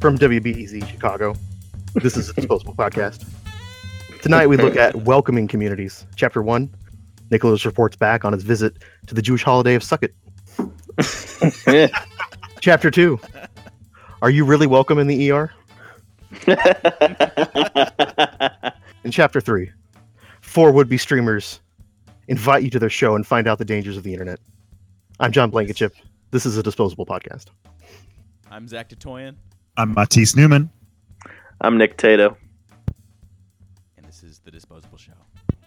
From WBEZ Chicago, this is a Disposable Podcast. Tonight we look at welcoming communities. Chapter 1 Nicholas reports back on his visit to the Jewish holiday of Sukkot. Chapter 2 Are you really welcome in the ER? In Chapter 3 Four would be streamers invite you to their show and find out the dangers of the internet. I'm John Blankenship. This is a Disposable Podcast. I'm Zach Tatoyan, I'm Matisse Newman. I'm Nick Tato. and this is the Disposable Show.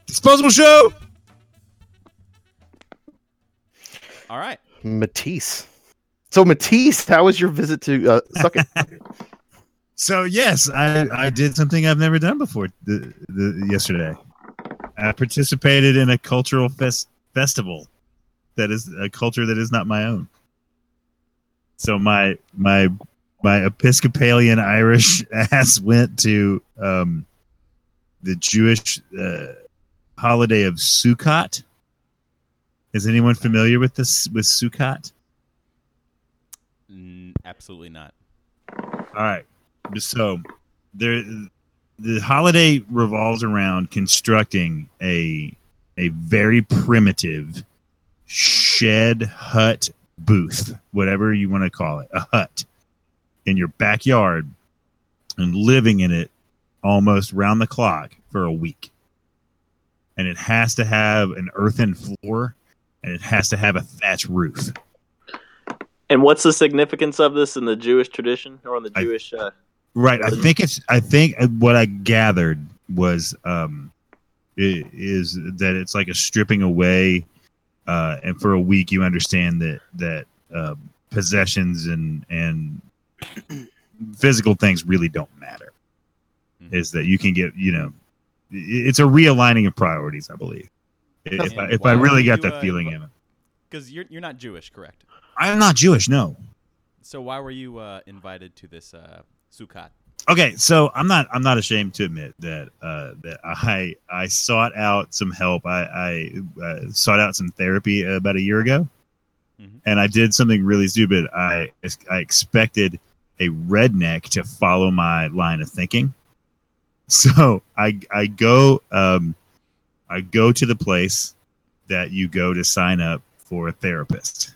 Disposable Show. All right. Matisse. So, Matisse, how was your visit to uh, Sukkot? So yes, I, I did something I've never done before the, the, yesterday. I participated in a cultural fest, festival that is a culture that is not my own. So my my my Episcopalian Irish ass went to um, the Jewish uh, holiday of Sukkot. Is anyone familiar with this with Sukkot? N- absolutely not. All right. So there the holiday revolves around constructing a a very primitive shed hut booth, whatever you want to call it, a hut in your backyard and living in it almost round the clock for a week. And it has to have an earthen floor and it has to have a thatch roof. And what's the significance of this in the Jewish tradition or in the I- Jewish? Uh, Right. I think it's. I think what I gathered was um, i- is that it's like a stripping away, uh, and for a week you understand that that um, possessions and and physical things really don't matter. Mhm. Is that you can get you know, it's a realigning of priorities. I believe. If I, if I really would got you, that uh, feeling in it, Because you're you're not Jewish, correct? I'm not Jewish. No. So why were you uh, invited to this uh, Sukkot? okay so i'm not i'm not ashamed to admit that uh that i i sought out some help i i uh, sought out some therapy about a year ago Mhm. and i did something really stupid i i expected a redneck to follow my line of thinking so i i go um i go to the place that you go to sign up for a therapist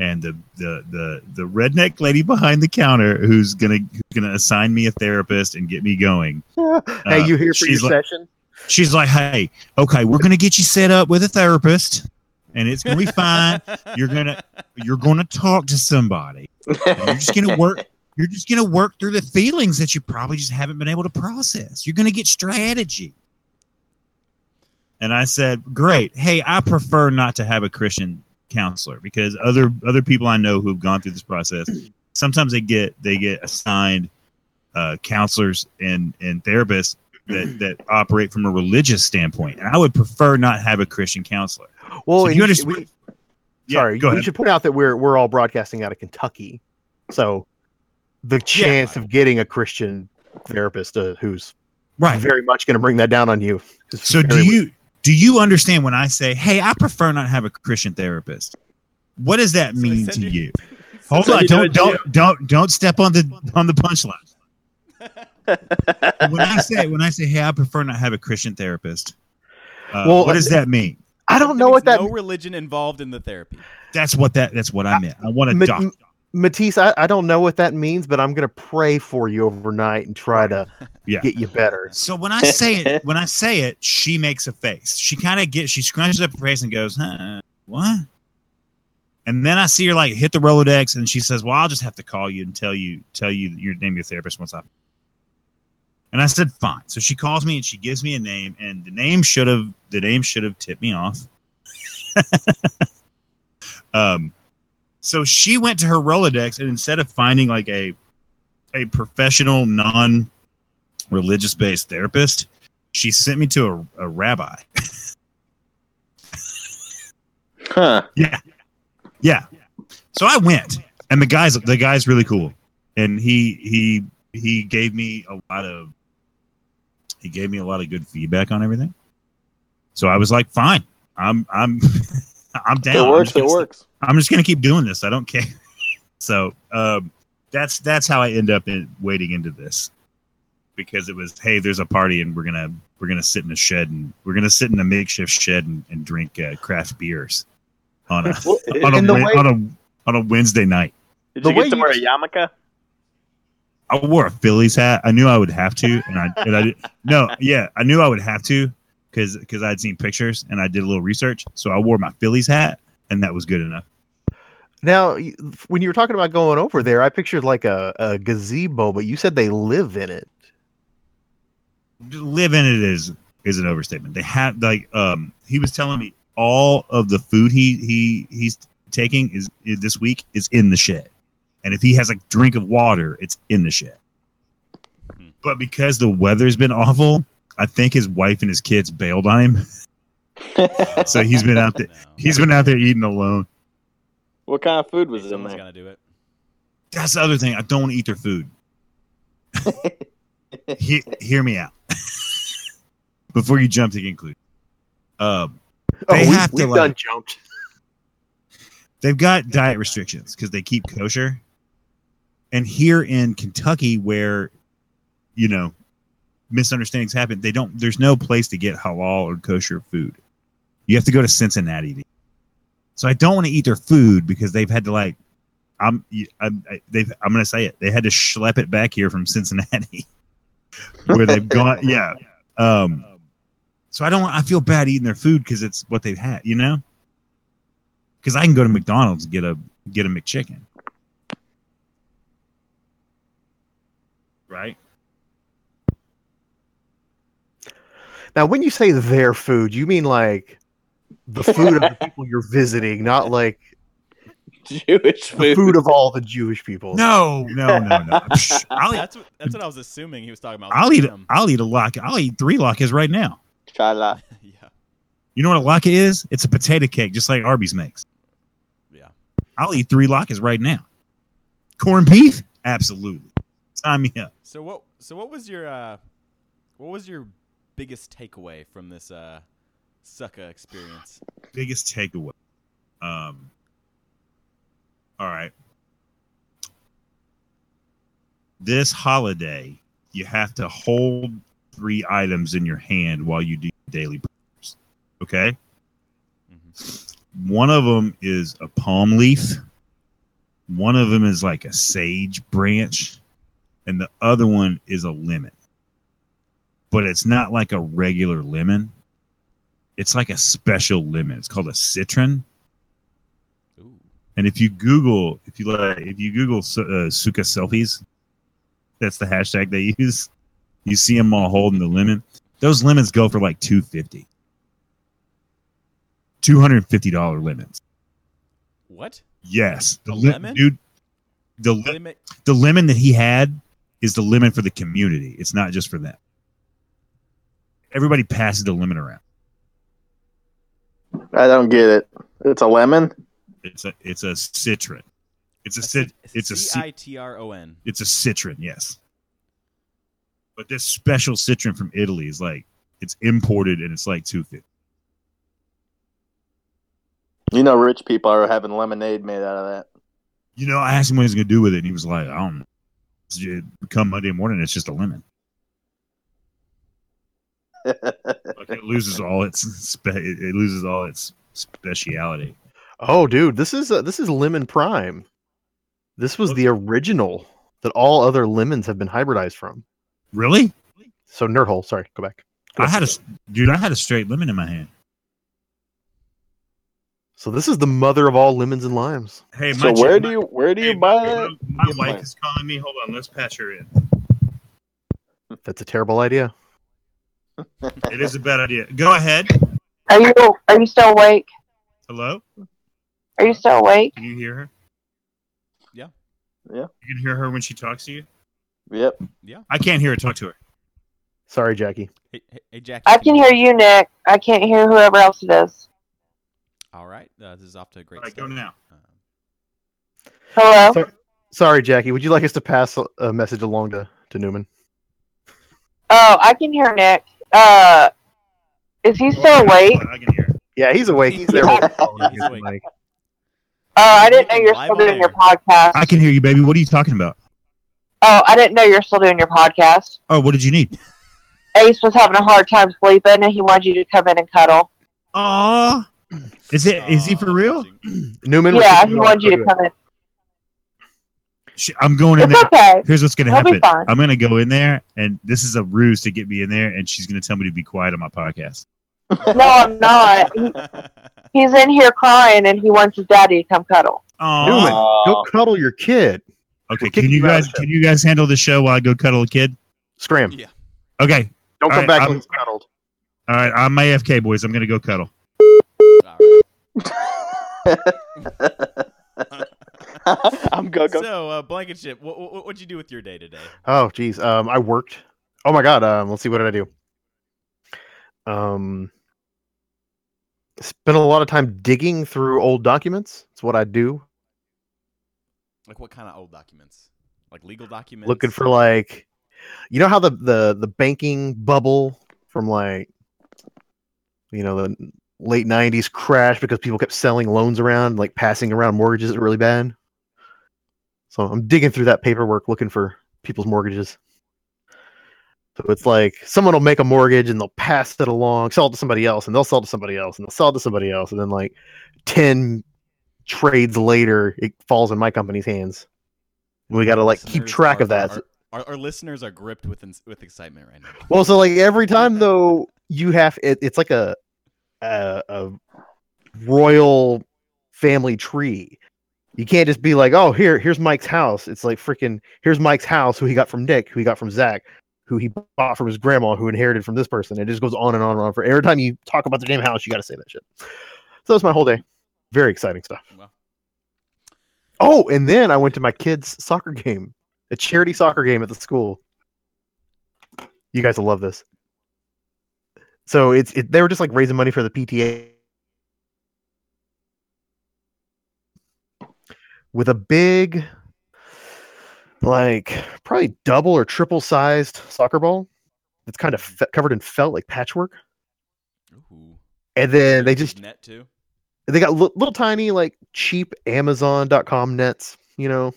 and the the the the redneck lady behind the counter who's gonna who's gonna assign me a therapist and get me going. hey, you here for your like- session? She's like, "Hey, okay, we're gonna get you set up with a therapist, and it's gonna be fine. You're gonna you're gonna talk to somebody. You're just gonna work. You're just gonna work through the feelings that you probably just haven't been able to process. You're gonna get strategy." And I said, "Great. Hey, I prefer not to have a Christian counselor because other other people I know who've gone through this process, sometimes they get they get assigned uh, counselors and and therapists that that operate from a religious standpoint, and I would prefer not have a Christian counselor. Well, So you understand- we- Yeah, sorry, we ahead. should point out that we're we're all broadcasting out of Kentucky, so the chance of getting a Christian therapist uh, who's Right. very much going to bring that down on you. is So do very- you do you understand when I say, "Hey, I prefer not have a Christian therapist"? What does that So mean to you- you? Hold So on, you do don't don't don't don't step on the on the punchline. when I say when I say, "Hey, I prefer not have a Christian therapist," uh, Well, what does that mean? I don't know what that No religion involved in the therapy. That's what that that's what I meant. I want a Ma- doctor. Matisse, I, I don't know what that means, but I'm going to pray for you overnight and try to Yeah. get you better. So when I say it, when I say it, she makes a face. She kind of gets, she scrunches up her face and goes, huh, "What?" And then I see her like hit the Rolodex, and she says, "Well, I'll just have to call you and tell you tell you your name your therapist once I." And I said, "Fine." So she calls me and she gives me a name, and the name should have the name should have tipped me off. um, so she went to her Rolodex, and instead of finding like a a professional non religious based therapist, she sent me to a, a rabbi. huh. Yeah. So I went, and the guy's the guy's really cool, and he he he gave me a lot of he gave me a lot of good feedback on everything. So I was like, fine, I'm I'm I'm down. It works. It gonna- works. I'm just gonna keep doing this. I don't care. so um, that's that's how I end up in wading into this because it was hey, there's a party and we're gonna we're gonna sit in a shed and we're gonna sit in a makeshift shed and, and drink uh, craft beers on a Well, on a, And the Wed- way- on a on a Wednesday night. Did The you get to wear a yarmulke? I wore a Phillies hat. I knew I would have to, and I, and I no, yeah, I knew I would have to because because I'd seen pictures and I did a little research. So I wore my Phillies hat, and that was good enough. Now, when you were talking about going over there, I pictured like a, a gazebo, but you said they live in it. Live in it is is an overstatement. They have like um he was telling me all of the food he he he's taking is, is this week is in the shed, and if he has a drink of water, it's in the shed. Hmm. But because the weather's been awful, I think his wife and his kids bailed on him. So he's been out there. He's been out there eating alone. what kind of food was in Someone's there? gonna do it. That's the other thing. I don't want to eat their food. He, hear me out before you jump to conclusion. Um, They oh, we, have to, we've like- done jumped. they've got diet restrictions because they keep kosher. And here in Kentucky, where you know misunderstandings happen, they don't. There's no place to get halal or kosher food. You have to go to Cincinnati. To, so I don't want to eat their food because they've had to like. I'm. I'm. They've. I'm going to say it. They had to schlep it back here from Cincinnati, where they've gone. Yeah. Um. So I don't. I feel bad eating their food because it's what they've had. You know because I can go to McDonald's and get a get a McChicken, right? Now, when you say their food, you mean like the food of the people you're visiting, not like Jewish the food. food of all the Jewish people. No, no, no, no. Psh, I'll eat, That's what that's what I was assuming he was talking about. I'll eat Them. I'll eat a lock. I'll eat three latkes right now. Challah. yeah, You know what a latke is? It's a potato cake, just like Arby's makes. yeah. I'll eat three latkes right now. Corned beef? Absolutely. Sign me up. So what? So what was your uh, what was your biggest takeaway from this uh, Sukkah experience? biggest takeaway. Um, all right. This holiday, you have to hold three items in your hand while you do daily prayers. Okay. Mhm. One of them is a palm leaf. One of them is like a sage branch, and the other one is a lemon. But it's not like a regular lemon. It's like a special lemon. It's called a citron. Ooh. And if you Google, if you like, if you Google uh, Sukkah selfies, that's the hashtag they use. You see them all holding the lemon. Those lemons go for like two fifty. Two hundred fifty dollar lemons. What? Yes, the li- lemon? dude. The li- the lemon that he had is the lemon for the community. It's not just for them. Everybody passes the lemon around. I don't get it. It's a lemon. It's a it's a citron. It's a cit. It's a C cit- I T R O N. It's a citron, yes. But this special citron from Italy is like it's imported and it's like two fifty. You know, rich people are having lemonade made out of that. You know, I asked him what he's gonna do with it, and he was like, "I don't know. It's ju- Come Monday morning, it's just a lemon. That. Like it loses all its spe- it it loses all its speciality. Oh, dude, this is uh, this is lemon prime. This was the original that all other lemons have been hybridized from. Really? So nerd hole, sorry, go back. Go I back. had a s- dude. I had a straight lemon in my hand. So this is the mother of all lemons and limes. Hey, so where chick- do you where do hey, you buy my- that? My Get wife mine. is calling me. Hold on, let's patch her in. That's a terrible idea. It is a bad idea. Go ahead. Are you are you still awake? Hello. Are you still awake? Can you hear her? Yeah. Yeah. You can hear her when she talks to you. Yep. Yeah. I can't hear her talk to her. Sorry, Jackie. Hey, hey, hey Jackie. I can hear you, Nick. I can't hear whoever else it is. All right. Uh, this is off to a great All right, start. go now. Um, Hello. So- Sorry, Jackie. Would you like us to pass a- a message along to, to Newman? Oh, I can hear Nick. Uh, is he still awake? I can hear. Yeah, he's awake. He's there. Yeah, with he's He's awake. Oh, I didn't know you're still doing your podcast. I can hear you, baby. What are you talking about? Oh, I didn't know you're still doing your podcast. Oh, what did you need? Ace was having a hard time sleeping, and he wanted you to come in and cuddle. Aw. Is it? Is he for real? Newman. yeah, he wanted you to come in. Sh- I'm going in It's there. okay. Here's what's gonna He'll be happen. fine. I'm gonna go in there, and this is a ruse to get me in there, and she's gonna tell me to be quiet on my podcast. No, I'm not. He, he's in here crying, and he wants his daddy to come cuddle. Newman, go cuddle your kid. Okay, We're can you you out of guys can you guys handle the show while I go cuddle a kid? Scram. Yeah. Okay. Don't All come right, back I'm- when he's cuddled. All right, I'm AFK boys. I'm gonna go cuddle. All right. I'm go go. So, uh, Blankenship, what, what what'd you do with your day today? Oh, geez. Um, I worked. Oh my God. Um, let's see. What did I do? Um, spent a lot of time digging through old documents. It's what I do. Like, what kind of old documents? Like legal documents? Looking for like, you know how the the the banking bubble from like, you know, the late '90s crashed because people kept selling loans around, like passing around mortgages really bad. So I'm digging through that paperwork looking for people's mortgages. So it's like someone will make a mortgage and they'll pass it along, sell it to somebody else, and they'll sell it to somebody else, and they'll sell it to somebody else, and then like ten trades later, it falls in my company's hands. And we got to like keep track are- of that. Our, our, our listeners are gripped with with excitement right now. Well, so like every time though, you have it, it's like a, a a royal family tree. You can't just be like, oh, here, here's Mike's house. It's like freaking here's Mike's house, who he got from Nick, who he got from Zach, who he bought from his grandma, who inherited from this person. It just goes on and on and on. For every time you talk about the damn house, you got to say that shit. So that's my whole day. Very exciting stuff. Well, Oh, and then I went to my kids' soccer game, a charity soccer game at the school. You guys will love this. So it's it, they were just like raising money for the PTA with a big, like probably double or triple sized soccer ball. that's kind of fe- covered in felt like patchwork, ooh. and then they just net too. they got li- little tiny like cheap amazon.com nets you know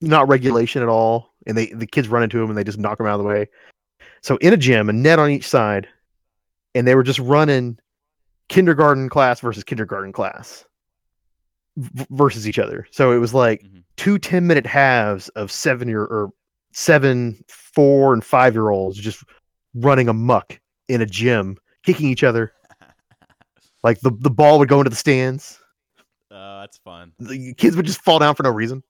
not regulation at all and they the kids run into them and they just knock them out of the way so in a gym a net on each side and they were just running kindergarten class versus kindergarten class v- versus each other so it was like Mhm. two 10 minute halves of seven year or seven four and five year olds just running amuck in a gym kicking each other like the, the ball would go into the stands uh, that's fun. the kids would just fall down for no reason.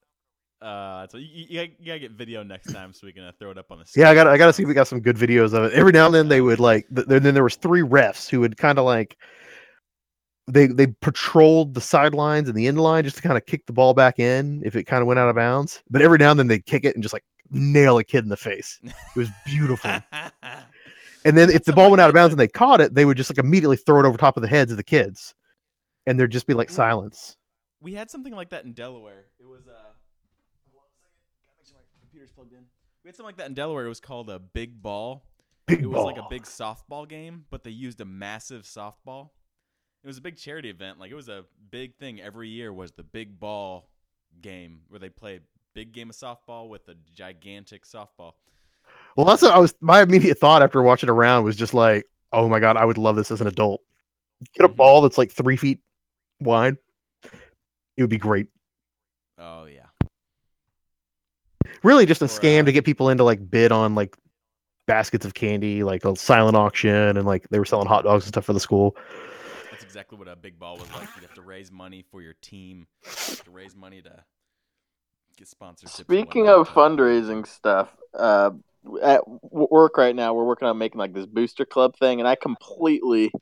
Uh, so you, you, you gotta- gotta get video next time so we can uh, throw it up on the. Yeah, I screen. got I got to see if we got some good videos of it. Every now and then they would like. Th- then there was three refs who would kind of like. They they patrolled the sidelines and the end line just to kind of kick the ball back in if it kind of went out of bounds. But every now and then they kick it and just like nail a kid in the face. It was beautiful. and then if the ball went out of bounds and they caught it, they would just like immediately throw it over top of the heads of the kids, and there'd just be like silence. we had something like that in Delaware. It was uh. hold on a second. Gotta make sure my computer's plugged in. We had something like that in Delaware. It was called a big ball. Big it was ball. like a big softball game, but they used a massive softball. It was a big charity event. Like it was a big thing every year. Was the big ball game where they play a big game of softball with a gigantic softball. Well, that's what I was. My immediate thought after watching around was just like, "Oh my god, I would love this as an adult. Get a Mhm. ball that's like three feet wide. It would be great. Oh yeah. Really, just a Or, scam uh, to get people into like bid on like baskets of candy, like a silent auction, and like they were selling hot dogs and stuff for the school. That's exactly what a big ball was like. You'd have to raise money for your team. You have to raise money to get sponsorships. Speaking of fundraising stuff, uh, at work right now, we're working on making like this booster club thing, and I completely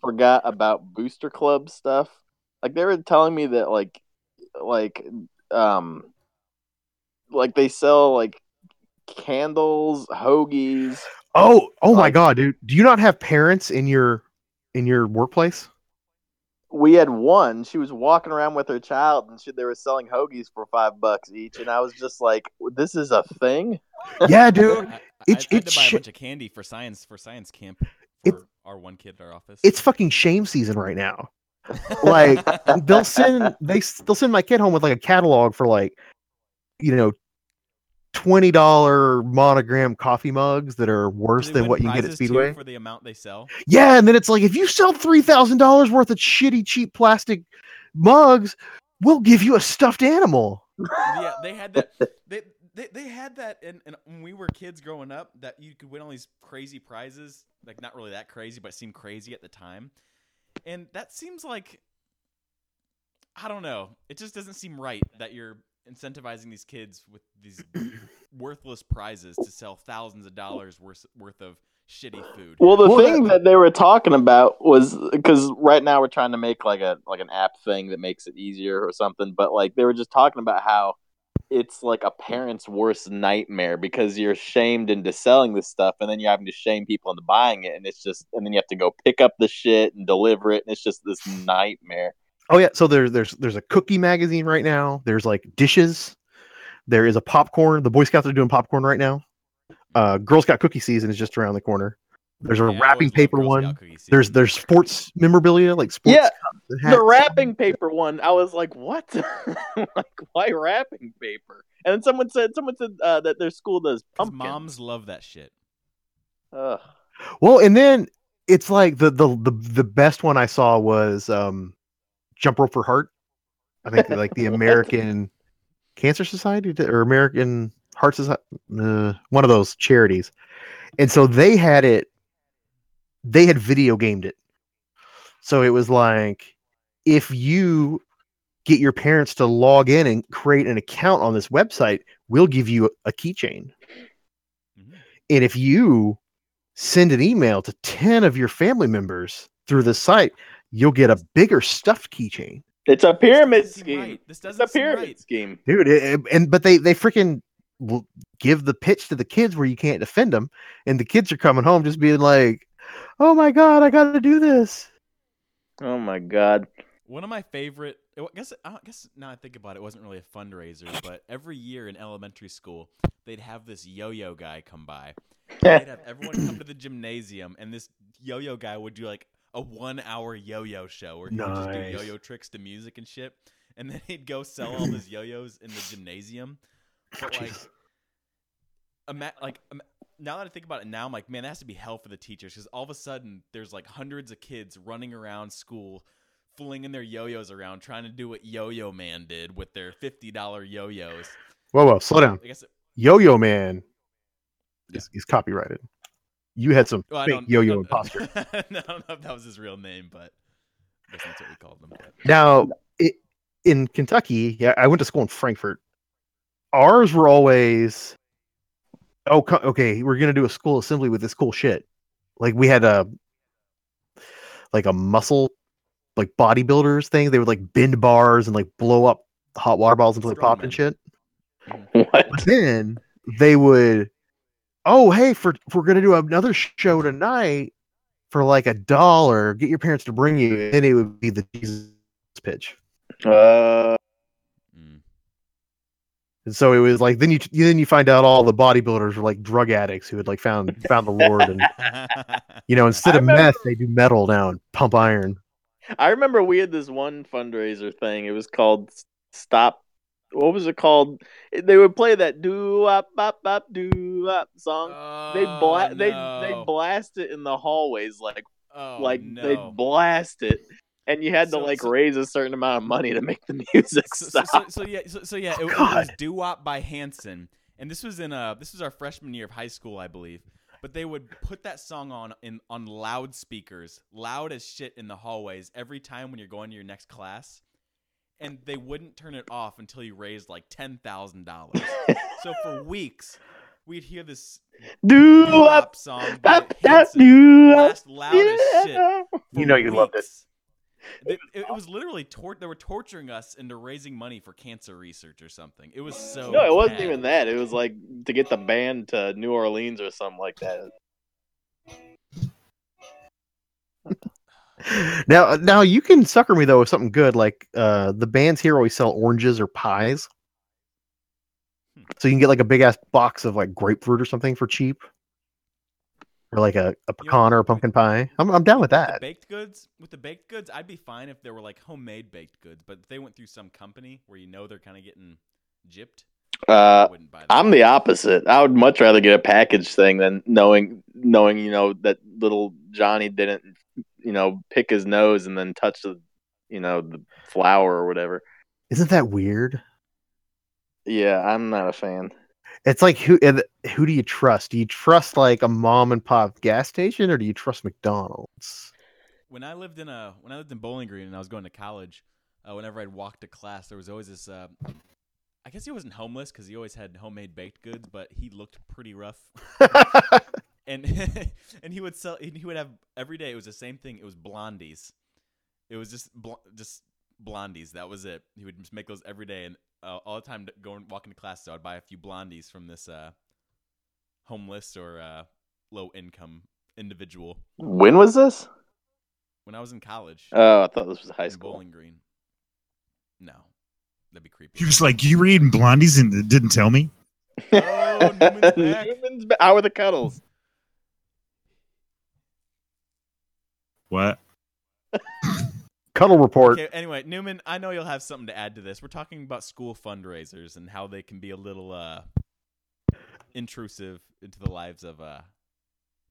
forgot about booster club stuff. Like they were telling me that like, like, um, like they sell like candles, hoagies. Oh, oh my Like- god, dude! Do you not have parents in your in your workplace? We had one. She was walking around with her child, and she, they were selling hoagies for five bucks each. And I was just like, "This is a thing." Yeah, dude. I, I, It's- I had it's to buy a bunch of candy for science for science camp It- our one kid at our office. It's fucking shame season right now. like, They'll send they they'll send my kid home with like a catalog for like, you know, twenty dollar monogram coffee mugs that are worse than what you get at Speedway. for the amount they sell. Yeah, and then it's like if you sell three thousand dollars worth of shitty cheap plastic mugs, we'll give you a stuffed animal. yeah, they had that. They, they, they had that, and, and when we were kids growing up, that you could win all these crazy prizes. Like not really that crazy, but seemed crazy at the time. And that seems like I don't know. It just doesn't seem right that you're incentivizing these kids with these worthless prizes to sell thousands of dollars worth worth of shitty food. Well, the Well, thing that- that they were talking about was because right now we're trying to make like a like an app thing that makes it easier or something. But like they were just talking about how it's like a parent's worst nightmare because you're shamed into selling this stuff, and then you're having to shame people into buying it, and it's just and then you have to go pick up the shit and deliver it, and it's just this nightmare. Oh yeah, so there's there's there's a cookie magazine right now. There's like dishes. There is a popcorn. The Boy Scouts are doing popcorn right now. Uh, Girl Scout cookie season is just around the corner. There's a Yeah, wrapping paper one. There's there's sports memorabilia like sports. Yeah, hats. The wrapping paper one, I was like, "What? like, why wrapping paper?" And then someone said, "Someone said uh, that their school does pumpkin." moms love that shit. Ugh. Well, and then it's like the the the, the best one I saw was um, Jump Rope for Heart. I think like the American Cancer Society or American Heart Society, uh, one of those charities. And so they had it, they had video gamed it. So it was like if you get your parents to log in and create an account on this website, we'll give you a keychain. Mhm. And if you send an email to 10 of your family members through the site, you'll get a bigger stuffed keychain. It's a pyramid This scheme. right. This It's a doesn't seem pyramid right. scheme. Dude, it, it- and but they they freaking will give the pitch to the kids where you can't defend them and the kids are coming home just being like, "Oh my god, I got to do this." Oh my god. One of my favorite, I guess, I guess now I think about it, it wasn't really a fundraiser, but every year in elementary school, they'd have this yo-yo guy come by. They'd have everyone come to the gymnasium, and this yo-yo guy would do like a one-hour yo-yo show where he would just do yo-yo tricks to music and shit, and then he'd go sell all his yo-yos in the gymnasium. But like, ima- like im- now that I think about it now, I'm like, man, that has to be hell for the teachers because all of a sudden there's like hundreds of kids running around school, flinging their yo-yos around, trying to do what Yo-Yo Man did with their fifty dollar yo-yos. Whoa, whoa, slow down. I guess. Yo-Yo Man Yeah. is, is copyrighted. You had some Well, I fake don't, yo-yo I don't- imposter. I don't know if that was his real name, but I guess that's what we called them. But. Now, it, in Kentucky, yeah, I went to school in Frankfort. Ours were always, oh, co- okay, we're gonna do a school assembly with this cool shit. Like we had a, like a muscle, like bodybuilders thing. They would like bend bars and like blow up hot water balls until they popped and shit. What? But then they would, oh hey, for if we're gonna do another show tonight for like a dollar, get your parents to bring you, and then it would be the Jesus pitch. Uh, Mm. And so it was like then you then you find out all the bodybuilders were like drug addicts who had like found found the Lord and you know instead of remember- meth they do metal now and pump iron. I remember we had this one fundraiser thing. It was called Stop. What was it called? They would play that doo wop bop bop doo wop song. They bla- Oh, they they blast it in the hallways like Oh, like no. they blast it, and you had So- to like so- raise a certain amount of money to make the music so, stop. so, yeah, so, so yeah, it, it was. "Doo Wop" by Hanson, and this was in uh this was our freshman year of high school, I believe. But they would put that song on in on loudspeakers, loud as shit in the hallways every time when you're going to your next class, and they wouldn't turn it off until you raised like ten thousand dollars. so for weeks, we'd hear this wop wop song by bop bop Hanson doo wop. blast loud as shit. You know you loved it. weeks. It, it, it was literally tor- they were torturing us into raising money for cancer research or something. It was so No, it wasn't bad. even that. It was like to get the band to New Orleans or something like that. Now now you can sucker me though with something good like uh the bands here always sell oranges or pies. Hmm. So you can get like a big ass box of like grapefruit or something for cheap. Or like a, a pecan or a pumpkin pie. I'm I'm down with The that. baked goods with the baked goods, I'd be fine if they were like homemade baked goods, but if they went through some company where you know they're kind of getting gypped. Uh, I wouldn't buy. I'm the opposite. I would much rather get a package thing than knowing knowing you know that little Johnny didn't you know pick his nose and then touch the you know the flower or whatever. Isn't that weird? Yeah, I'm not a fan. It's like who who do you trust? Do you trust like a mom and pop gas station, or do you trust McDonald's? when I lived in a when I lived in Bowling Green and I was going to college, uh, whenever I'd walk to class, there was always this. Uh, I guess he wasn't homeless because he always had homemade baked goods, but he looked pretty rough. And and he would sell. He would have every day. It was the same thing. It was blondies. It was just bl- just blondies. That was it. He would just make those every day, and uh, all the time going walking to class, so I'd buy a few blondies from this uh, homeless or uh, low income individual When was this? when I was in college. Oh, I thought this was high school. Bowling Green. No, that'd be creepy. He was like, "You reading Blondies and didn't tell me." Oh, Newman's back. Newman's back. How are the cuddles? What? Cuddle report. Okay, anyway, Newman, I know you'll have something to add to this. We're talking about school fundraisers and how they can be a little uh, intrusive into the lives of uh,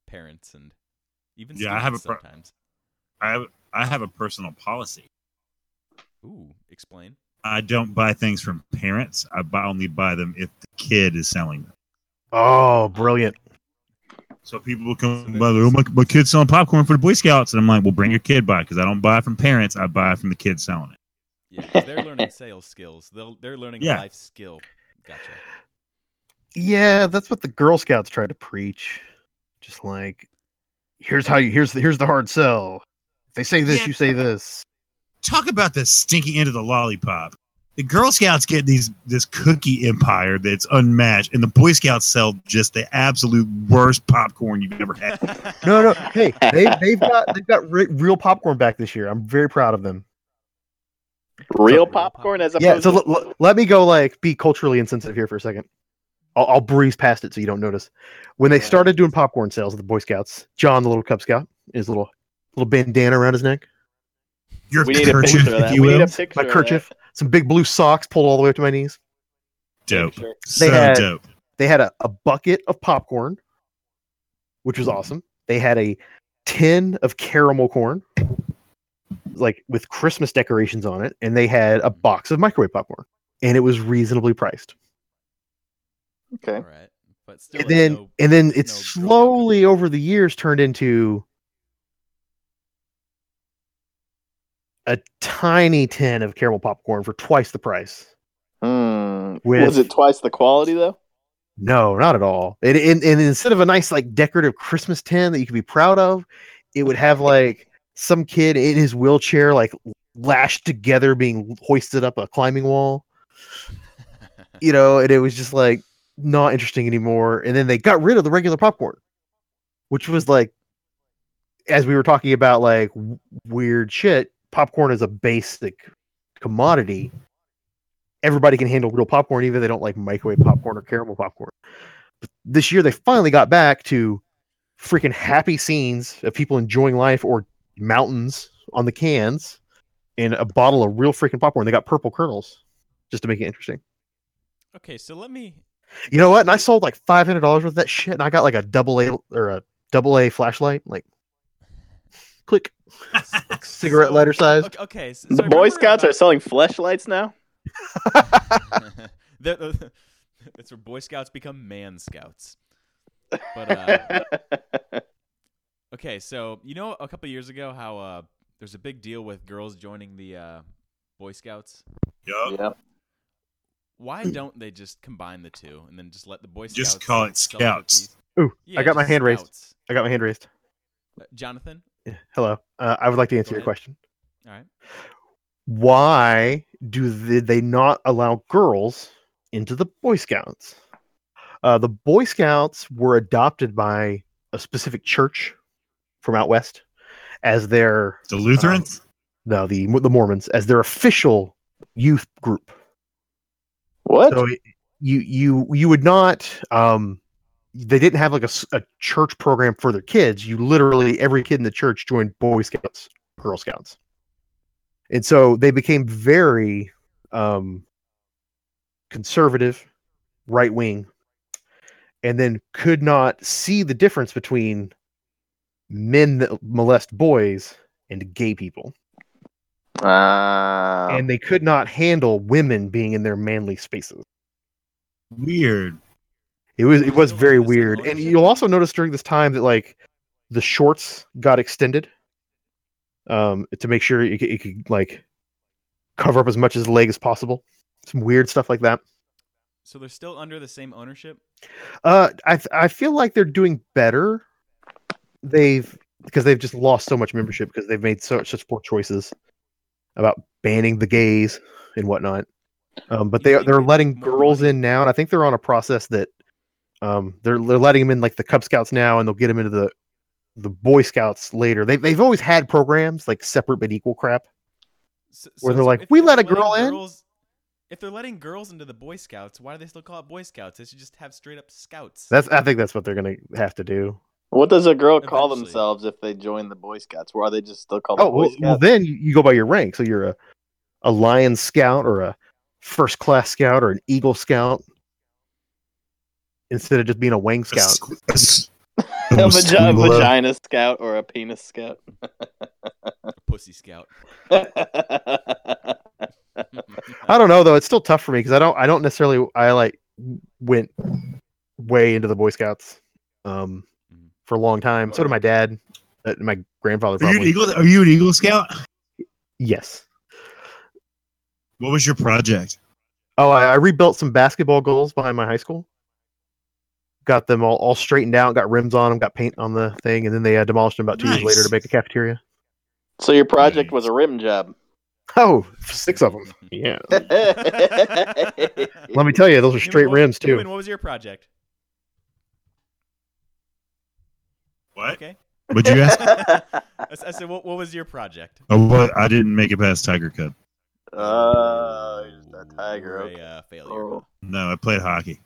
parents and even Yeah, I have a students pro- sometimes. I have, I have a personal policy. Ooh, explain. I don't buy things from parents. I buy, only buy them if the kid is selling them. Oh, brilliant! So people will come by, oh, my, my kid's selling popcorn for the Boy Scouts. And I'm like, well, bring your kid by because I don't buy from parents. I buy from the kids selling it. Yeah, 'cause they're learning sales skills. They'll, they're learning Yeah. life skill. Gotcha. Yeah, that's what the Girl Scouts try to preach. Just like, here's how you here's the here's the hard sell. If they say this, Yeah. you say this. Talk about the stinky end of the lollipop. The Girl Scouts get these this cookie empire that's unmatched, and the Boy Scouts sell just the absolute worst popcorn you've ever had. No, no. Hey, they they've got they've got re- real popcorn back this year. I'm very proud of them. Real Real popcorn as opposed Yeah. So l- l- let me go like be culturally insensitive here for a second. I'll, I'll breeze past it so you don't notice. When they started doing popcorn sales at the Boy Scouts, John, the little Cub Scout, his little little bandana around his neck, Your we need a kerchief, picture if that. you We need will. a picture. my kerchief, some big blue socks pulled all the way up to my knees. Dope. Picture. So had- dope. They had a, a bucket of popcorn, which was awesome. They had a tin of caramel corn, like with Christmas decorations on it, and they had a box of microwave popcorn, and it was reasonably priced. Okay. All right. But still, and then no- and then it's it's no Girl Scout slowly over the years turned into a tiny tin of caramel popcorn for twice the price. Hmm. With- Was it twice the quality though? No, not at all. And, and, and instead of a nice like decorative Christmas tin that you could be proud of, it would have like some kid in his wheelchair like lashed together being hoisted up a climbing wall. You know, and it was just like not interesting anymore. And then they got rid of the regular popcorn, which was like as we were talking about like w- weird shit, popcorn is a basic commodity. Everybody can handle real popcorn, even if they don't like microwave popcorn or caramel popcorn. But this year, they finally got back to freaking happy scenes of people enjoying life or mountains on the cans and a bottle of real freaking popcorn. They got purple kernels just to make it interesting. okay, so let me. You know what? And I sold like five hundred dollars worth of that shit, and I got like a double A or a double A flashlight, like click cigarette lighter size. Okay, okay so, The so Boy Scouts about- are selling fleshlights now. They're- That's where Boy Scouts become Man Scouts. But uh, okay, so you know a couple years ago how uh, there's a big deal with girls joining the uh, Boy Scouts. Yup. yeah. Why don't they just combine the two and then just let the Boy Scouts Just call it Scouts. cookies? Ooh, I got my just hand raised. I got my hand raised. Uh, Jonathan, Yeah, Hello. Uh, I would like to answer your question. all right. Why do they, they not allow girls into the Boy Scouts? Uh, the Boy Scouts were adopted by a specific church from out west as their The Lutherans? no the the Mormons as their official youth group. What? So you you you would not um they didn't have like a, a church program for their kids. You literally every kid in the church joined Boy Scouts, Girl Scouts, and so they became very um conservative right wing, and then could not see the difference between men that molest boys and gay people, Ah. and they could not handle women being in their manly spaces. Weird. It was it was very under the same weird, and you'll also notice during this time that like the shorts got extended, um, to make sure it, could- it could like cover up as much of the leg as possible. Some weird stuff like that. So they're still under the same ownership. Uh, I th- I feel like they're doing better. They've because they've just lost so much membership because they've made so such poor choices about banning the gays and whatnot. Um, but You they they're letting girls money? in now, and I think they're on a process that um they're they're letting them in like the Cub Scouts now, and they'll get them into the the Boy Scouts later. They they've always had programs like separate but equal crap. So, Where they're like, if "We they're let a letting girl in?" girls- If they're letting girls into the Boy Scouts, why do they still call it Boy Scouts? They should just have straight up Scouts. That's I think that's what they're gonna have to do. What does a girl call Eventually. themselves if they join the Boy Scouts? Or are they just still called Oh the Boy well, Scouts? well, then you, you go by your rank. So you're a a Lion Scout or a First Class Scout or an Eagle Scout instead of just being a Wing A Scout. squ- a s- a a vagi- squeal vagina scout or a penis scout. a Pussy Scout. I don't know though. It's still tough for me because I don't I don't necessarily I like went way into the Boy Scouts um Mhm. for a long time. So did my dad, uh, my grandfather Are you, an. Eagle, are you an Eagle Scout? Yes. What was your project? Oh, I, I rebuilt some basketball goals behind my high school. Got them all, all straightened out, got rims on them, got paint on the thing, and then they uh, demolished them about two years later to make a cafeteria. so your project was a rim job. Oh, six of them. Yeah. Let Let me tell you, those are straight Newman, rims too. Newman, what was your project? What? Okay. Would you ask? I, said, what, what was your project? oh, what? I didn't make it past Tiger Cub. Oh, just a tiger. Okay. a uh, failure. Oh. No, I played hockey.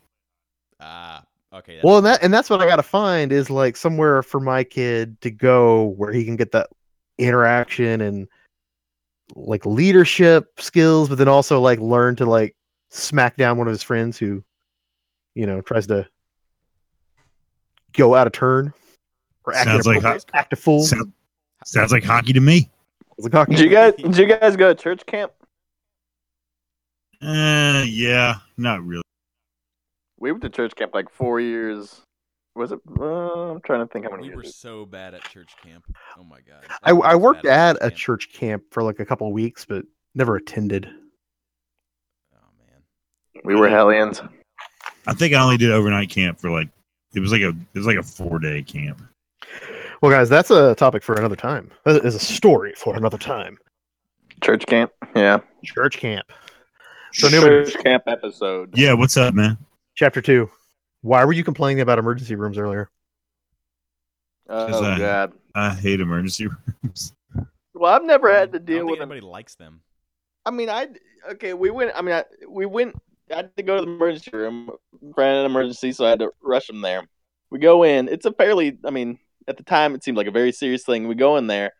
Ah, okay. Well, and that and that's what I got to find is like somewhere for my kid to go where he can get that interaction and like leadership skills, but then also like learn to like smack down one of his friends who, you know, tries to go out of turn or act, Sounds a, like ho- act a fool. Sound, sounds like hockey to me. It's like hockey. Did you guys? Did you guys go to church camp? Uh, yeah, not really. We went to church camp like four years. Was it? Uh, I'm trying to think how many we were years. so bad at church camp. Oh my god. I, Everyone I worked bad at a church camp for like a couple of weeks, but never attended. Oh man. We were hellions. I think I only did overnight camp for like it was like a it was like a four day camp. Well, guys, that's a topic for another time. That is a story for another time. Church camp. Yeah. Church camp. So Newman, Church camp episode. Yeah, what's up, man? Chapter two. Why were you complaining about emergency rooms earlier? Oh I- god. I hate emergency rooms. Well, I've never had to I don't deal think with them. anybody likes them. I mean, I okay. We went. I mean, I, we went. I had to go to the emergency room Ran an emergency, so I had to rush them there. We go in. It's a fairly. I mean, at the time, it seemed like a very serious thing. We go in there,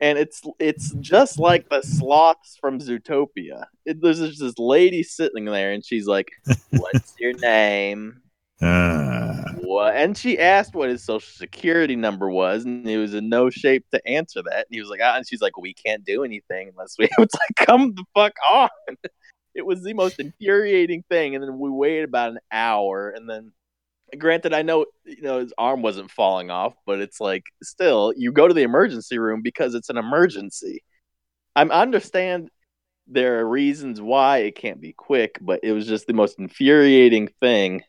and it's it's just like the sloths from Zootopia. It, there's just this lady sitting there, and she's like, "What's your name?" Uh, What? And she asked what his social security number was, and he was in no shape to answer that. And he was like, ah, and she's like, we can't do anything unless we. It's like, come the fuck on. It was the most infuriating thing. And then we waited about an hour, and then, granted, I know you know his arm wasn't falling off, but it's like still, you go to the emergency room because it's an emergency. I understand there are reasons why it can't be quick, but it was just the most infuriating thing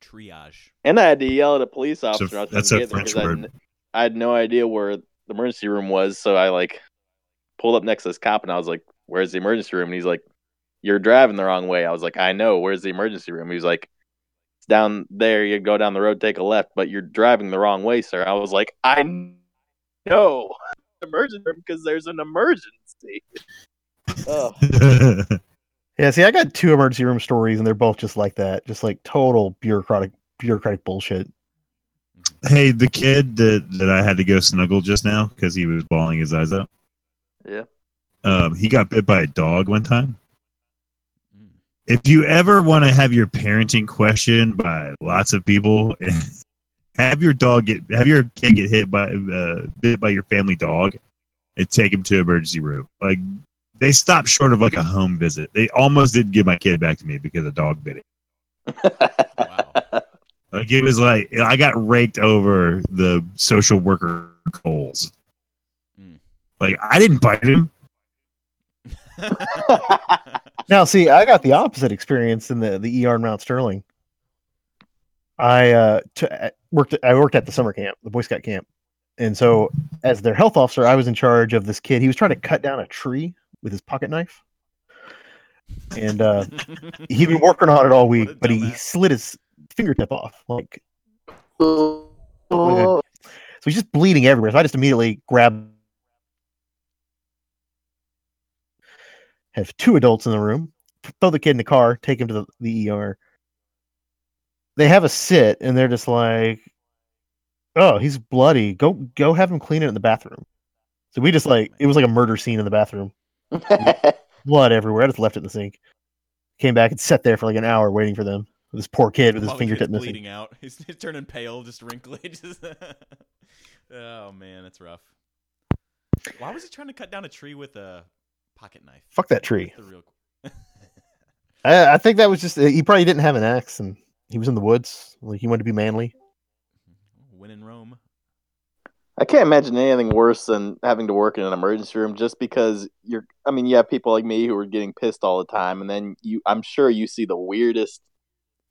Triage. and I had to yell at a police officer. I was that's a French word. there I, had n- I had no idea where the emergency room was, so I like pulled up next to this cop and I was like, "Where's the emergency room?" And he's like, "You're driving the wrong way." I was like, "I know. Where's the emergency room?" He was like, "It's down there. You go down the road, take a left, but you're driving the wrong way, sir." I was like, "I know emergency room because there's an emergency." oh, Yeah, see, I got two emergency room stories, and they're both just like that, just like total bureaucratic bureaucratic bullshit. hey, the kid that that I had to go snuggle just now because he was bawling his eyes out. Yeah. Um, he got bit by a dog one time. If you ever want to have your parenting questioned by lots of people, have your dog get have your kid get hit by uh, bit by your family dog, and take him to emergency room. Like they stopped short of like a home visit. They almost didn't give my kid back to me because a dog bit it. Wow. Like it was like I got raked over the social worker coals. Mm. Like I didn't bite him. Now, see, I got the opposite experience in the the ER in Mount Sterling. I uh, t- I worked. I worked at the summer camp, the Boy Scout camp, and so as their health officer, I was in charge of this kid. He was trying to cut down a tree with his pocket knife, and uh, he'd been working on it all week, but he dumbass. slid his fingertip off. Like, Oh, so he's just bleeding everywhere. So I just immediately grabbed. Have two adults in the room. Throw the kid in the car. Take him to the, the ER. They have a sit, and they're just like, "Oh, he's bloody. Go, go, have him clean it in the bathroom." So we just like it was like a murder scene in the bathroom. Blood everywhere. I just left it in the sink. Came back and sat there for like an hour waiting for them. This poor kid with his While the kid's fingertip missing. bleeding out. He's, he's turning pale, just wrinkly. Just oh man, that's rough. Why was he trying to cut down a tree with a pocket knife? Fuck that tree. The real. I, I think that was just he probably didn't have an axe and he was in the woods. Like he wanted to be manly. Win in Rome. I can't imagine anything worse than having to work in an emergency room just because you're I mean, you have people like me who are getting pissed all the time and then you I'm sure you see the weirdest,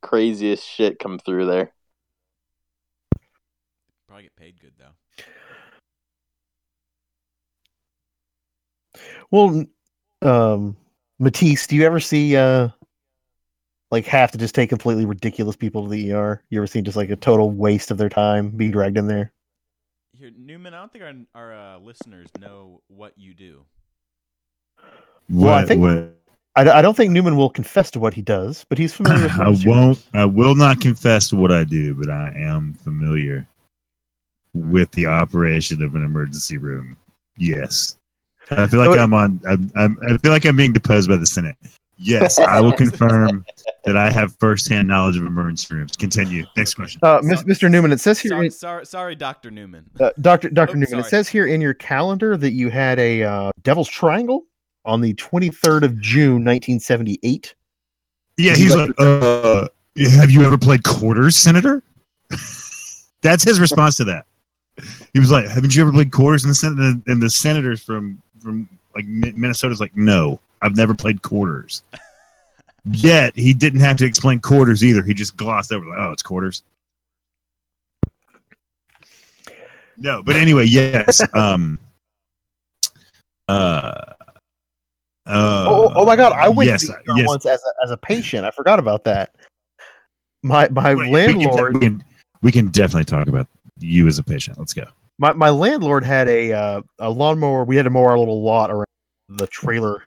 craziest shit come through there. Probably get paid good though. Well, um, Matisse, do you ever see uh, like have to just take completely ridiculous people to the ER? You ever seen just like a total waste of their time be dragged in there? Here, Newman. I don't think our our uh, listeners know what you do. Well, I think- what? I, d- I don't think Newman will confess to what he does, but he's familiar with. I won't. rooms. I will not confess to what I do, but I am familiar with the operation of an emergency room. Yes, I feel like I'm on. I'm, I'm, I feel like I'm being deposed by the Senate. Yes, I will confirm that I have firsthand knowledge of emergency rooms. Continue. Next question. Uh, Mis- Mr. Newman, it says here, Sorry, in- sorry, sorry, Doctor Newman. uh, Doctor Doctor Oh, Newman, sorry. it says here in your calendar that you had a uh, Devil's Triangle on the 23rd of June, 1978. Yeah, he's like- like, uh, have you ever played quarters, Senator? That's his response to that. He was like, haven't you ever played quarters? And the, sen- and the senators from from like Minnesota's like, no, I've never played quarters. Yet he didn't have to explain quarters either. He just glossed over like, oh, it's quarters. No, but anyway, yes. Um. Uh. Uh, oh, oh my God! I went yes, to yes. once as a, as a patient. I forgot about that. My my Wait, landlord We can, we can definitely talk about you as a patient. Let's go. My, my landlord had a uh, a lawnmower. We had to mow our little lot around the trailer,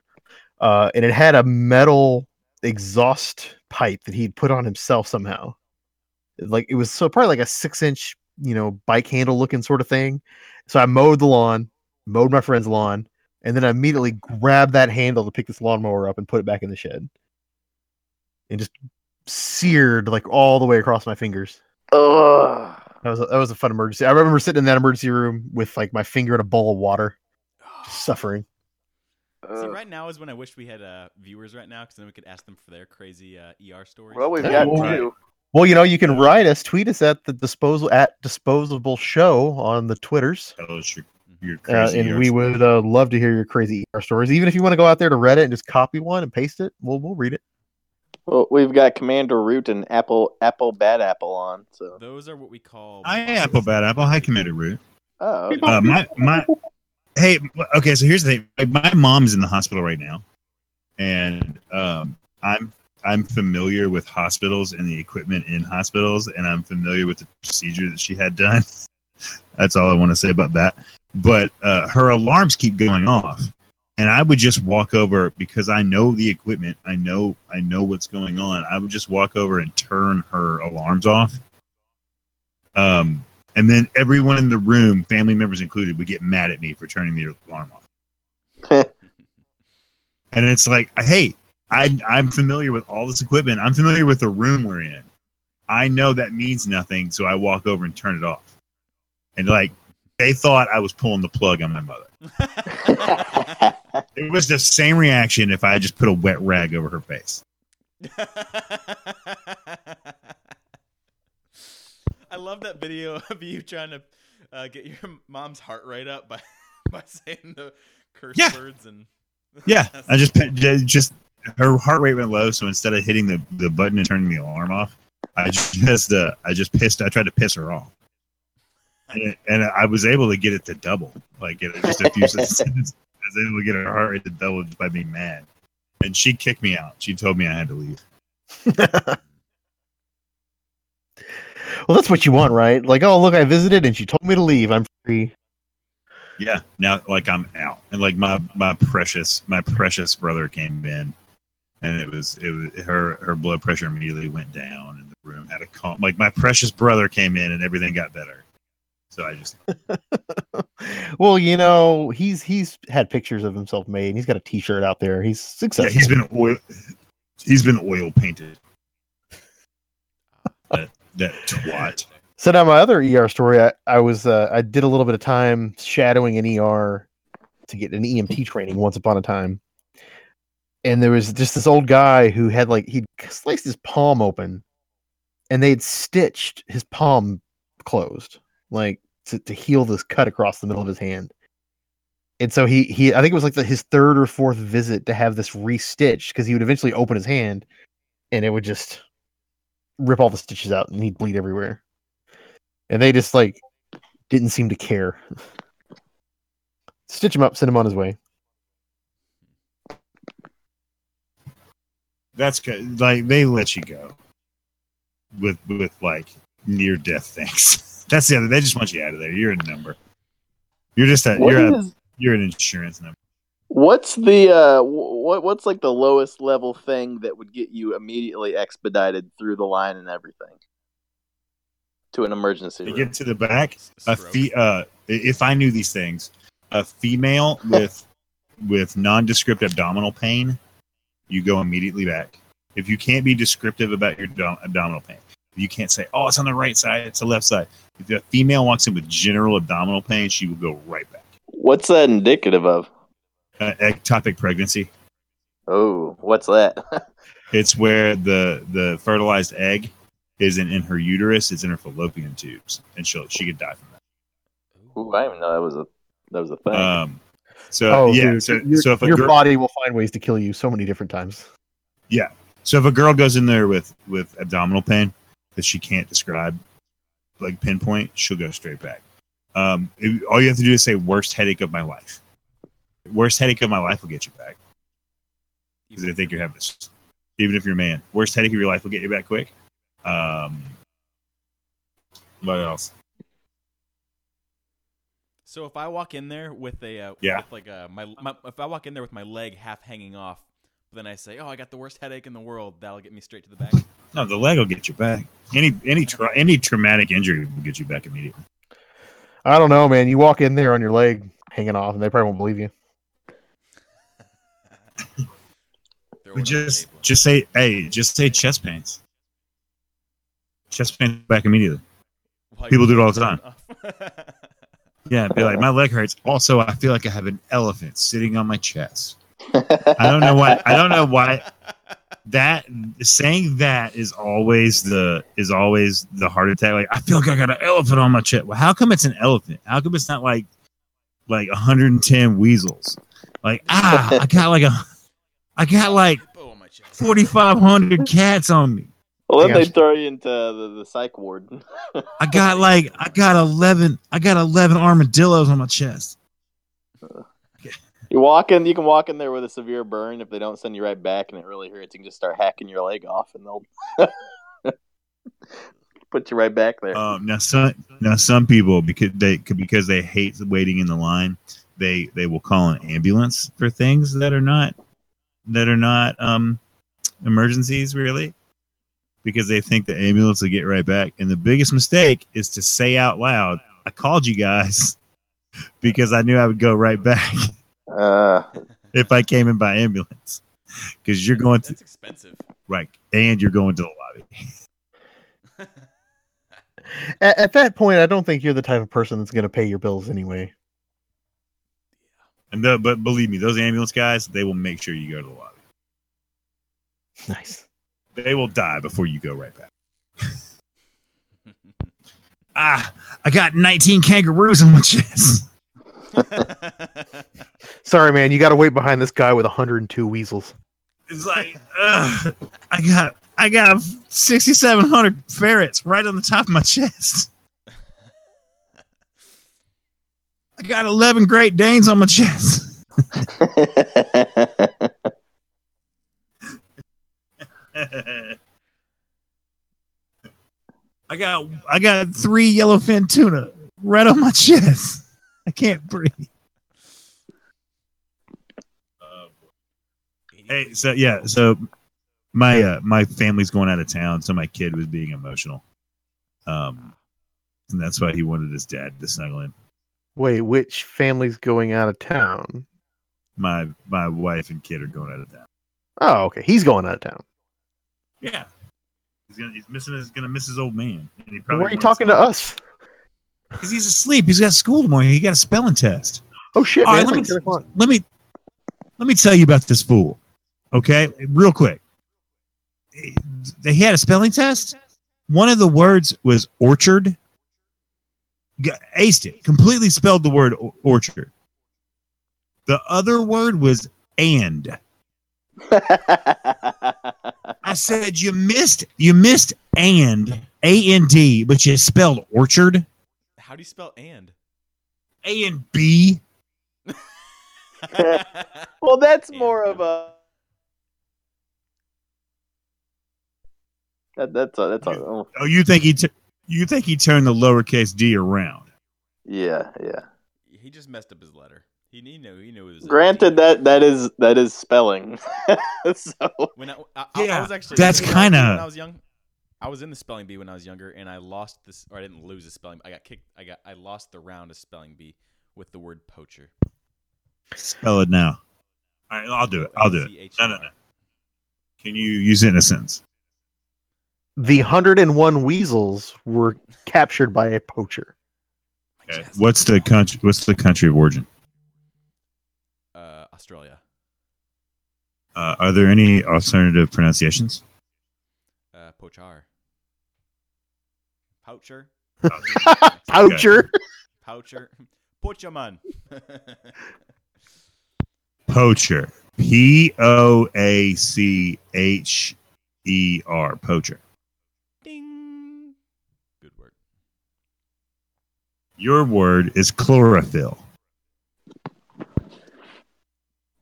uh, and it had a metal exhaust pipe that he'd put on himself somehow. Like it was so probably like a six inch, you know, bike handle looking sort of thing. So I mowed the lawn, mowed my friend's lawn, and then I immediately grabbed that handle to pick this lawnmower up and put it back in the shed, and just seared like all the way across my fingers. Ugh. That was a, that was a fun emergency. I remember sitting in that emergency room with like my finger in a bowl of water, suffering. See, right now is when I wish we had uh, viewers right now, because then we could ask them for their crazy uh, ER stories. Well, we've got well, two. Well, you know, you can write us, tweet us at the disposal at disposable show on the twitters, Tell us your, your uh, and ER we would uh, love to hear your crazy ER stories. Even if you want to go out there to Reddit and just copy one and paste it, we'll we'll read it. Well, we've got Commander Root and Apple Apple Bad Apple on. So, Those are what we call. Hi, Apple Bad Apple. Hi, Commander Root. oh, okay. Uh, my my. Hey, okay. So here's the thing. Like, my mom's in the hospital right now, and um, I'm I'm familiar with hospitals and the equipment in hospitals, and I'm familiar with the procedure that she had done. That's all I want to say about that. But uh, her alarms keep going off, and I would just walk over because I know the equipment. I know I know what's going on. I would just walk over and turn her alarms off. Um, and then everyone in the room, family members included, would get mad at me for turning the alarm off. and it's like, hey, I I'm familiar with all this equipment. I'm familiar with the room we're in. I know that means nothing, so I walk over and turn it off. And like they thought I was pulling the plug on my mother. It was the same reaction if I just put a wet rag over her face. I love that video of you trying to uh, get your mom's heart rate up by by saying the curse Yeah. words and Yeah, I just just her heart rate went low, so instead of hitting the, the button and turning the alarm off, I just uh, I just pissed. I tried to piss her off, and, it, and I was able to get it to double, like in just a few seconds. I was able to get her heart rate to double just by being mad, and she kicked me out. She told me I had to leave. well, that's what you want, right? Like, oh, look, I visited and she told me to leave. I'm free. Yeah, now like I'm out, and like my my precious my precious brother came in, and it was it was her her blood pressure immediately went down, and the room had a calm. Like my precious brother came in, and everything got better. So I just well, you know, he's he's had pictures of himself made. And he's got a T-shirt out there. He's yeah, successful. he's been oil he's been oil painted. That that twat. So now my other ER story, I, I was uh, I did a little bit of time shadowing an ER to get an EMT training once upon a time, and there was just this old guy who had like he'd sliced his palm open, and they'd stitched his palm closed, like to, to heal this cut across the middle of his hand. And so he he I think it was like the, his third or fourth visit to have this restitched because he would eventually open his hand, and it would just rip all the stitches out and he'd bleed everywhere and they just like didn't seem to care. Stitch him up, send him on his way. That's good. Like they let you go with with like near death things. That's the other. They just want you out of there. You're a number. You're just a What you're a, you're an insurance number. what's the uh what what's like the lowest level thing that would get you immediately expedited through the line and everything to an emergency To room? get to the back, a Stroke. fe- uh, if I knew these things, a female with with nondescript abdominal pain, you go immediately back. If you can't be descriptive about your abdom- abdominal pain, you can't say, "Oh, it's on the right side, it's the left side." If a female walks in with general abdominal pain, she will go right back. What's that indicative of? Uh, ectopic pregnancy. Oh, what's that? It's where the the fertilized egg isn't in her uterus; it's in her fallopian tubes, and she will she could die from that. Ooh, I didn't even know that was a that was a thing. Um, so oh, yeah, dude, so, your, so if a your girl, body will find ways to kill you so many different times. Yeah. So if a girl goes in there with with abdominal pain that she can't describe, like pinpoint, she'll go straight back. Um, it- all you have to do is say "worst headache of my life." Worst headache of my life will get you back because they think you're having this. Even if you're a man, worst headache of your life will get you back quick. Um, what else? So if I walk in there with a uh, Yeah. with like a my, my if I walk in there with my leg half hanging off, then I say, "Oh, I got the worst headache in the world." That'll get me straight to the back. No, the leg will get you back. Any any tra- any traumatic injury will get you back immediately. I don't know, man. You walk in there on your leg hanging off, and they probably won't believe you. Throw it on We just just say, hey, just say chest pains. Chest pain back immediately. While people do it all the time. Yeah, be like, my leg hurts. Also, I feel like I have an elephant sitting on my chest. I don't know why. I don't know why that saying that is always the is always the heart attack. Like I feel like I got an elephant on my chest. Well, how come it's an elephant? How come it's not like like 110 weasels? Like ah, I got like a I got like Oh, on my chest. 4,500 cats on me. well, then they throw you into the, the psych ward. I got like I got 11 I got 11 armadillos on my chest. You walk in, you can walk in there with a severe burn. If they don't send you right back and it really hurts, you can just start hacking your leg off, and they'll put you right back there. Um, now some now some people because they because they hate waiting in the line, they they will call an ambulance for things that are not that are not um emergencies really because they think the ambulance will get right back. And the biggest mistake is to say out loud, "I called you guys because I knew I would go right back Uh, if I came in by ambulance." because you're going to That's expensive. right, and you're going to the lobby. At, at that point, I don't think you're the type of person that's going to pay your bills anyway. And the, but believe me, those ambulance guys, they will make sure you go to the lobby. Nice. They will die before you go right back. ah, I got 19 kangaroos in my chest. Sorry, man. You got to wait behind this guy with 102 weasels. It's like, I got, I got 6,700 ferrets right on the top of my chest. I got 11 Great Danes on my chest. I got, I got three yellowfin tuna right on my chest. I can't breathe. Hey, so yeah, so my uh, my family's going out of town, so my kid was being emotional, um, and that's why he wanted his dad to snuggle in. Wait, which family's going out of town? My my wife and kid are going out of town. Oh, okay. He's going out of town. Yeah, he's gonna he's missing his gonna miss his old man. And he Why are you talking to us? Because he's asleep. He's got school tomorrow. He got a spelling test. Oh shit, All man. right, let like me let me let me tell you about this fool. Okay, real quick. He had a spelling test. One of the words was orchard. Got- Aced it. Completely spelled the word orchard. The other word was and. I said you missed you missed and A N D, but you spelled orchard How do you spell and? A and B. well, that's And more poop. of a. That, that's a, that's a, oh, Oh, you think he t- you think he turned the lowercase d around? yeah, yeah. he just messed up his letter. He, he knew he knew it was. Granted, D. that that is that is spelling. so when I, I, I- I Yeah, was actually that's when I was- kinda- when I was young. I was in the spelling bee when I was younger, and I lost this, or I didn't lose the spelling. I got kicked. I got I lost the round of spelling bee with the word poacher. Spell it now. All right, I'll do it. I'll do it. No, no, no. Can you use it in a sentence? The 101 weasels were captured by a poacher. Okay. What's the country? What's the country of origin? Uh, Australia. Uh, are there any alternative pronunciations? Uh, poachar. Poacher. Poacher. Poacher. Poacher man. Poacher. P O A C H E R. Poacher. Ding. Good word. Your word is chlorophyll.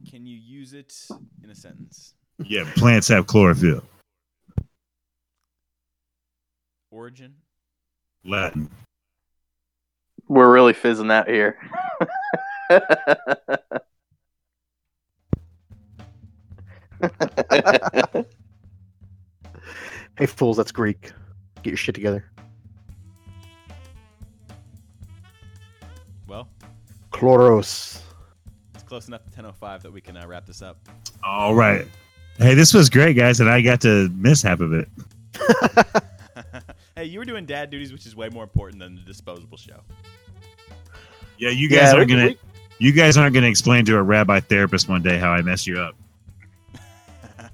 Can you use it in a sentence? Yeah, plants have chlorophyll. Origin. Latin. we're really fizzing out here. Hey, fools, that's Greek. Get your shit together. Well, Chloros. it's close enough to 10:05 that we can uh, wrap this up. All right. Hey, this was great, guys, and I got to miss half of it. hey, you were doing dad duties, which is way more important than the disposable show. Yeah, you guys Yeah, aren't we- gonna. we- You guys aren't gonna explain to a rabbi therapist one day how I messed you up.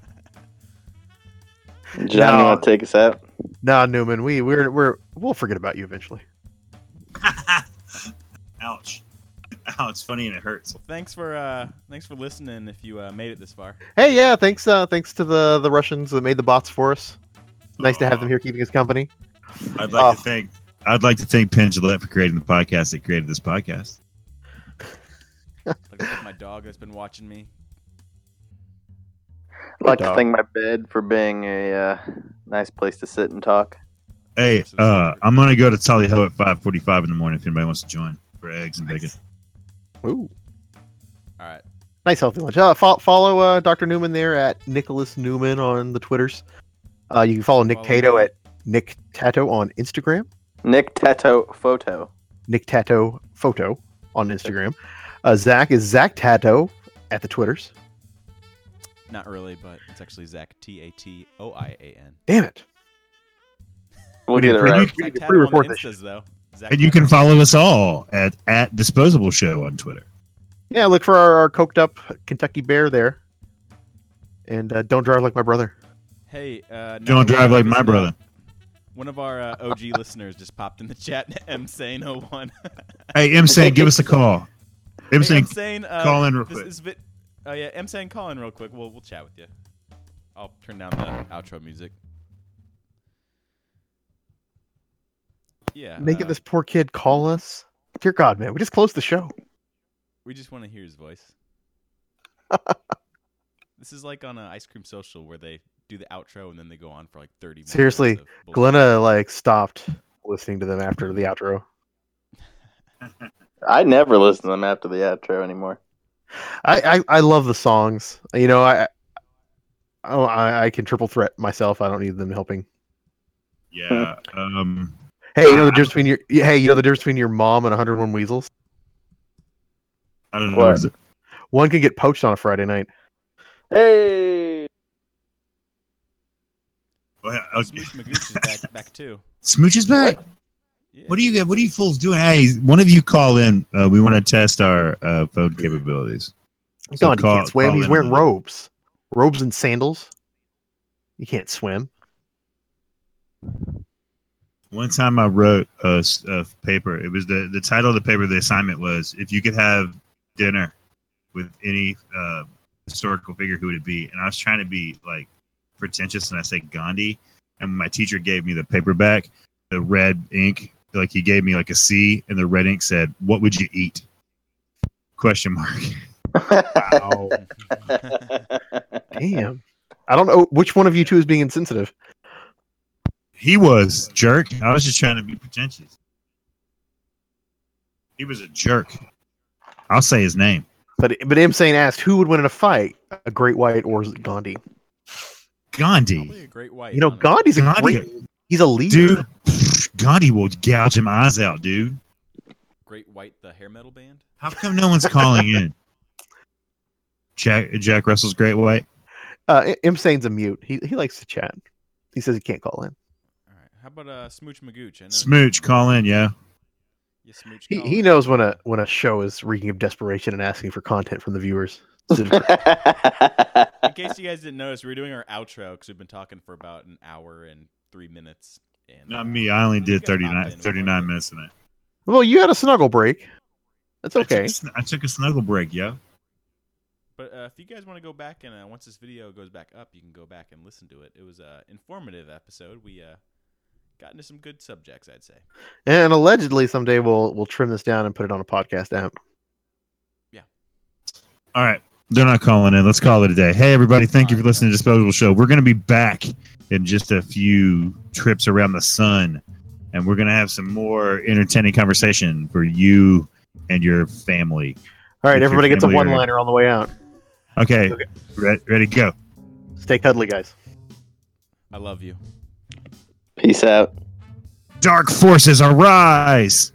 John, you want to take us out? Nah, Newman, we we're we're we'll forget about you eventually. Ouch. Ow, it's funny and it hurts. Well, thanks for uh, thanks for listening. If you uh, made it this far, Hey, yeah, thanks uh thanks to the the Russians that made the bots for us. Nice to have them here keeping us company. I'd like Oh. to thank I'd like to thank Penn Jillette for creating the podcast that created this podcast. like to thank my dog that's been watching me. I'd like to thank my bed for being a uh, nice place to sit and talk. Hey, uh, I'm gonna go to Tally Hill at 5:45 in the morning if anybody wants to join for eggs and bacon. Ooh, All right. nice healthy lunch. Uh, fo- follow uh, Dr. Newman there at Nicholas Newman on the Twitters. Uh, you can follow Nick Follow Tato me. at Nick Tato on Instagram. Nick Tato Photo. Nick Tato photo on Instagram. Uh, Zach is Zach Tato at the Twitters. Not really, but it's actually Zach T A T O I A N. Damn it! We'll We get need it to right. We need to Tag him on the pre-record this Instas, though. Zach And you can follow us all at at Disposable Show on Twitter. Yeah, look for our, our coked up Kentucky Bear there, and uh, don't drive like my brother. Hey, uh, Don't drive like my listening. brother. One of our uh, OG listeners just popped in the chat. M Sane 01. Hey, M saying, give us a call. M Hey, saying, M Sane, uh, call in real this quick. is bit. Oh yeah, M Sane, call in real quick. We'll we'll chat with you. I'll turn down the outro music. Yeah. Making uh, this poor kid call us. Dear God, man, we just closed the show. We just want to hear his voice. this is like on an ice cream social where they do the outro and then they go on for like 30 minutes. Seriously, of. Glenna like stopped listening to them after the outro. I never listen to them after the outro anymore. I I, I love the songs. You know, I oh I, I can triple threat myself. I don't need them helping. yeah. Um, Hey, you know the difference between your hey, you know the difference between your mom and 101 weasels. I don't know. What? Is One can get poached on a Friday night. Hey, Well, okay. Smooch Magooch is back, back too. Smooch is back. Yeah. What are you What are you fools doing? Hey, one of you call in. Uh, we want to test our uh, phone capabilities. So God, call- he can't swim. He's wearing robes, robes and sandals. You can't swim. One time I wrote a paper. It was the the title of the paper. The assignment was if you could have dinner with any uh, historical figure, who would it be? And I was trying to be like pretentious, and I said Gandhi. And my teacher gave me the paperback, the red ink. Like he gave me like a C, and the red ink said, "What would you eat?" Question mark. Wow. Damn. I don't know which one of you two is being insensitive. He was jerk. I was just trying to be pretentious. He was a jerk. I'll say his name. But but M saying asked who would win in a fight, a Great White or Gandhi. Probably Gandhi. a great white. You know, honestly. Gandhi's a Gandhi- great. He's a leader. Dude, Gandhi will gouge him eyes out, dude. Great White, the hair metal band. How come no one's calling in? Jack Jack Russell's great white. Uh, M saying's a mute. He he likes to chat. He says he can't call in. All right. How about uh, Smooch Magooch? I know Smooch, call in, yeah. you Smooch. He call he in. knows when a when a show is reeking of desperation and asking for content from the viewers. So- In case you guys didn't notice, we're doing our outro because we've been talking for about an hour and three minutes. And Not me. I only did guys 39, 39 minutes in it. well, you had a snuggle break. That's I took okay. I took a snuggle break, yeah. But uh, if you guys want to go back and uh, once this video goes back up, you can go back and listen to it. It was an informative episode. We uh, got into some good subjects, I'd say. And allegedly someday we'll we'll trim this down and put it on a podcast app. Yeah. All right. They're not calling in. Let's call it a day. Hey, everybody. Thank you for listening to Disposable Show. We're going to be back in just a few trips around the sun, and we're going to have some more entertaining conversation for you and your family. All right, If everybody gets a one liner on the way out. Okay. Okay. Re- ready, go. Stay cuddly, guys. I love you. Peace out. Dark forces arise.